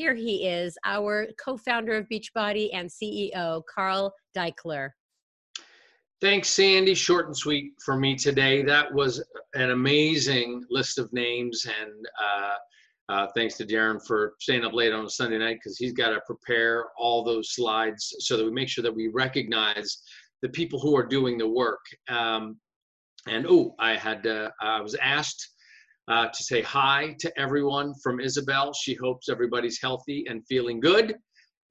here he is, our co founder of Beachbody and CEO, Carl Daikeler. Thanks, Sandy. Short and sweet for me today. That was an amazing list of names, and uh, uh, thanks to Darren for staying up late on a Sunday night because he's got to prepare all those slides so that we make sure that we recognize the people who are doing the work. Um, and oh, I had uh, I was asked uh, to say hi to everyone from Isabel. She hopes everybody's healthy and feeling good,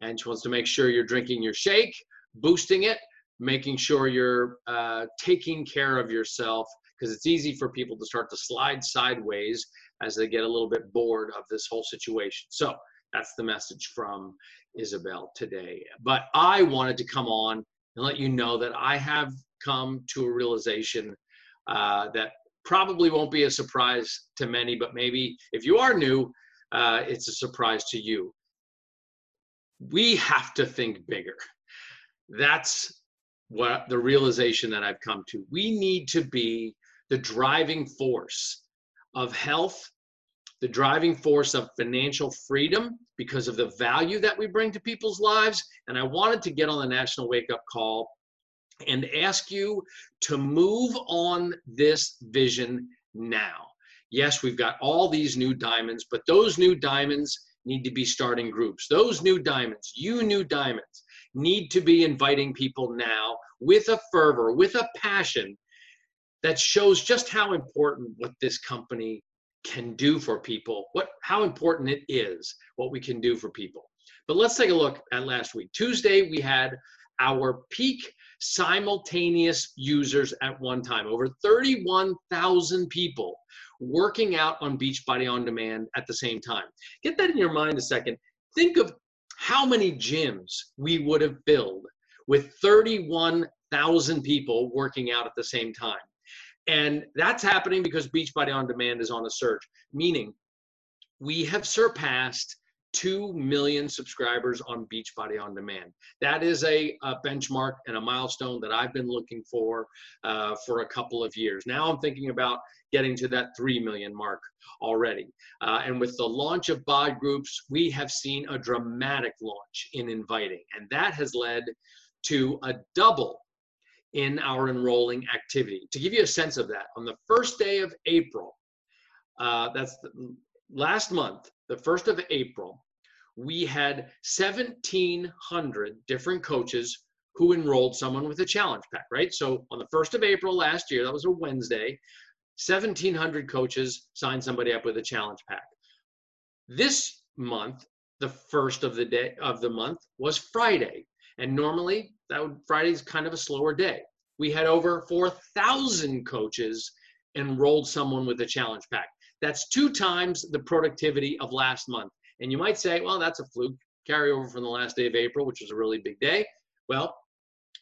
and she wants to make sure you're drinking your shake, boosting it, making sure you're uh, taking care of yourself because it's easy for people to start to slide sideways as they get a little bit bored of this whole situation. So that's the message from Isabel today. But I wanted to come on and let you know that I have come to a realization uh, that probably won't be a surprise to many, but maybe if you are new, uh, it's a surprise to you. We have to think bigger. That's what the realization that I've come to. We need to be the driving force of health, the driving force of financial freedom because of the value that we bring to people's lives. And I wanted to get on the National Wake Up Call and ask you to move on this vision now. Yes, we've got all these new diamonds, but those new diamonds need to be starting groups. Those new diamonds, you new diamonds, need to be inviting people now with a fervor, with a passion that shows just how important what this company can do for people, what how important it is, what we can do for people. But let's take a look at last week. Tuesday, we had our peak simultaneous users at one time, over 31,000 people working out on Beachbody On Demand at the same time. Get that in your mind a second. Think of how many gyms we would have filled with 31,000 people working out at the same time. And that's happening because Beachbody On Demand is on a surge, meaning we have surpassed 2 million subscribers on Beachbody On Demand. That is a, a, benchmark and a milestone that I've been looking for uh, for a couple of years. Now I'm thinking about getting to that 3 million mark already. Uh, and with the launch of BOD groups, we have seen a dramatic launch in inviting, and that has led to a double in our enrolling activity. To give you a sense of that, on the first day of April, uh, that's the, last month, the first of April, we had 1,700 different coaches who enrolled someone with a challenge pack, right? So on the 1st of April last year, that was a Wednesday, 1,700 coaches signed somebody up with a challenge pack. This month, the first of the day of the month was Friday. And normally that would Friday's kind of a slower day. We had over 4,000 coaches enrolled someone with a challenge pack. That's two times the productivity of last month. And you might say, well, that's a fluke carryover from the last day of April, which was a really big day. Well,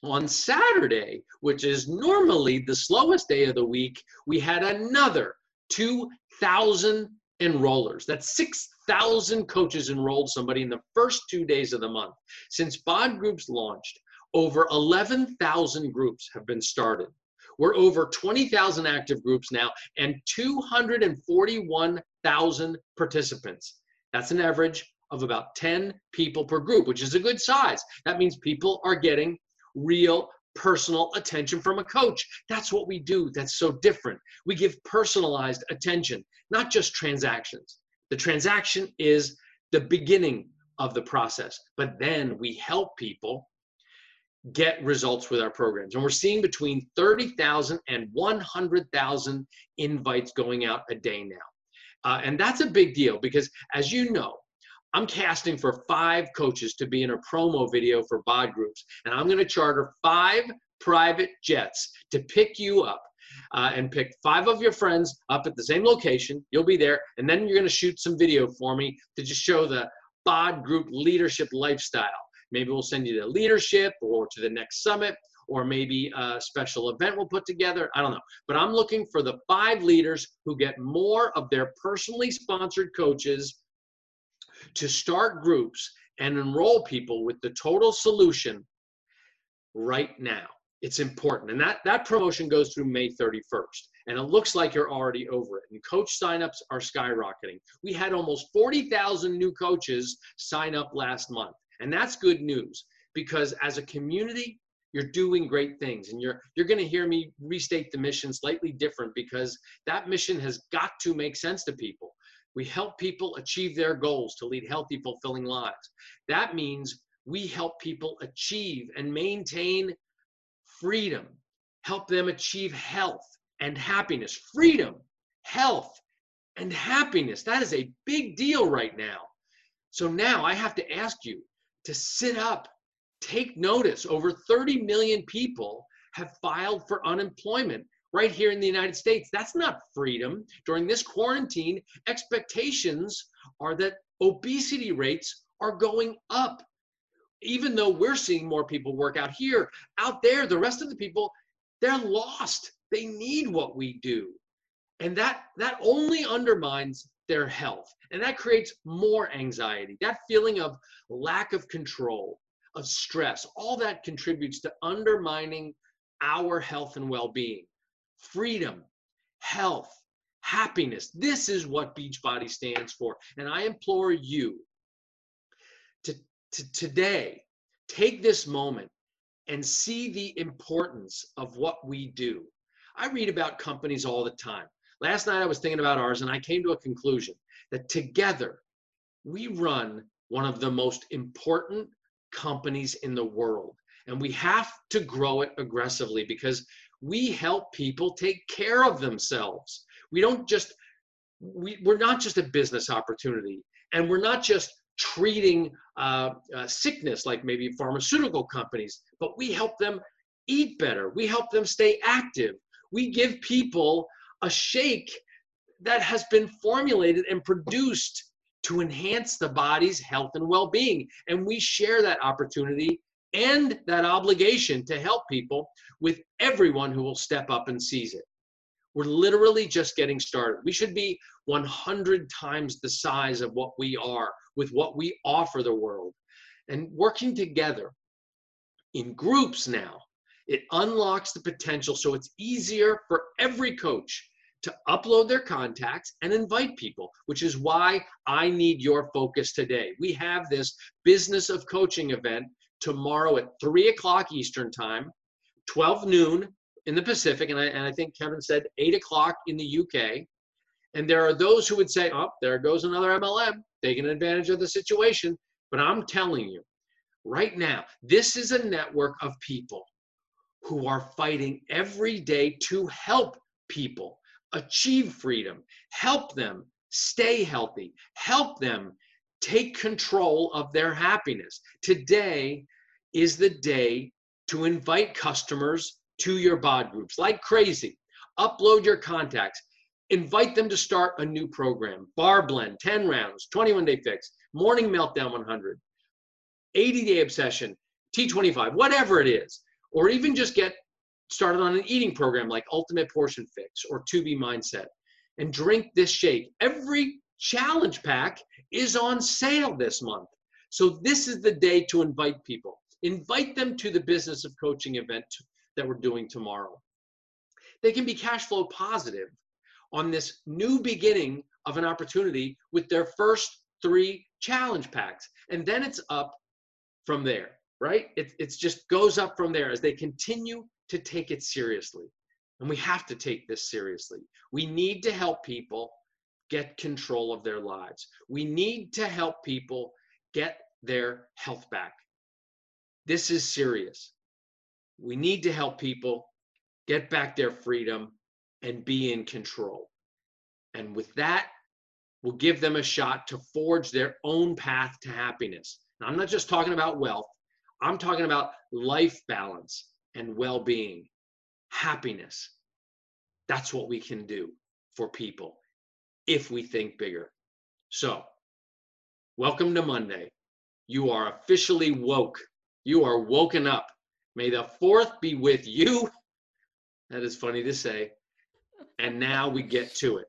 on Saturday, which is normally the slowest day of the week, we had another 2,000 enrollers. That's 6,000 coaches enrolled somebody in the first two days of the month. Since BOD Groups launched, over 11,000 groups have been started. We're over 20,000 active groups now and 241,000 participants. That's an average of about 10 people per group, which is a good size. That means people are getting real personal attention from a coach. That's what we do. That's so different. We give personalized attention, not just transactions. The transaction is the beginning of the process, but then we help people get results with our programs. And we're seeing between 30,000 and 100,000 invites going out a day now. Uh, and that's a big deal because, as you know, I'm casting for five coaches to be in a promo video for BOD groups. And I'm going to charter five private jets to pick you up uh, and pick five of your friends up at the same location. You'll be there. And then you're going to shoot some video for me to just show the BOD group leadership lifestyle. Maybe we'll send you to leadership or to the next summit, or maybe a special event we'll put together. I don't know. But I'm looking for the five leaders who get more of their personally sponsored coaches to start groups and enroll people with the total solution right now. It's important. And that, that promotion goes through May 31st. and it looks like you're already over it. And coach signups are skyrocketing. We had almost 40,000 new coaches sign up last month. And that's good news because as a community, you're doing great things and you're you're going to hear me restate the mission slightly different because that mission has got to make sense to people. We help people achieve their goals to lead healthy fulfilling lives. That means we help people achieve and maintain freedom help them achieve health and happiness. Freedom health and happiness. That is a big deal right now. So now i have to ask you to sit up take notice over 30 million people have filed for unemployment right here in the United States. That's not freedom. During this quarantine, expectations are that obesity rates are going up. Even though we're seeing more people work out here, out there, the rest of the people, they're lost. They need what we do. And that that only undermines their health. And that creates more anxiety. That feeling of lack of control of stress, all that contributes to undermining our health and well being. Freedom, health, happiness. This is what Beachbody stands for. And I implore you to, to today take this moment and see the importance of what we do. I read about companies all the time. Last night I was thinking about ours and I came to a conclusion that together we run one of the most important companies in the world. And we have to grow it aggressively because we help people take care of themselves. We don't just, we, we're not just a business opportunity and we're not just treating uh, uh, sickness like maybe pharmaceutical companies, but we help them eat better. We help them stay active. We give people a shake that has been formulated and produced to enhance the body's health and well being. And we share that opportunity and that obligation to help people with everyone who will step up and seize it. We're literally just getting started. We should be 100 times the size of what we are with what we offer the world. And working together in groups now, it unlocks the potential so it's easier for every coach to upload their contacts and invite people, which is why I need your focus today. We have this business of coaching event tomorrow at 3 o'clock Eastern Time, 12 noon in the Pacific, and I, and I think Kevin said 8 o'clock in the UK. And there are those who would say, oh, there goes another MLM taking advantage of the situation. But I'm telling you, right now, this is a network of people who are fighting every day to help people achieve freedom, help them stay healthy, help them take control of their happiness. Today is the day to invite customers to your bod groups like crazy. Upload your contacts. Invite them to start a new program. Barre blend, 10 rounds, 21 day fix, morning meltdown 100, 80 day obsession, T25, whatever it is. Or even just get started on an eating program like Ultimate Portion Fix or 2B Mindset and drink this shake. Every challenge pack is on sale this month. So this is the day to invite people. Invite them to the business of coaching event that we're doing tomorrow. They can be cash flow positive on this new beginning of an opportunity with their first three challenge packs. And then it's up from there, right? It it's just goes up from there as they continue to take it seriously. And we have to take this seriously. We need to help people get control of their lives. We need to help people get their health back. This is serious. We need to help people get back their freedom and be in control. And with that, we'll give them a shot to forge their own path to happiness. Now, I'm not just talking about wealth, I'm talking about life balance and well being, happiness. That's what we can do for people if we think bigger. So, welcome to Monday. You are officially woke. You are woken up. May the fourth be with you. That is funny to say. And now we get to it.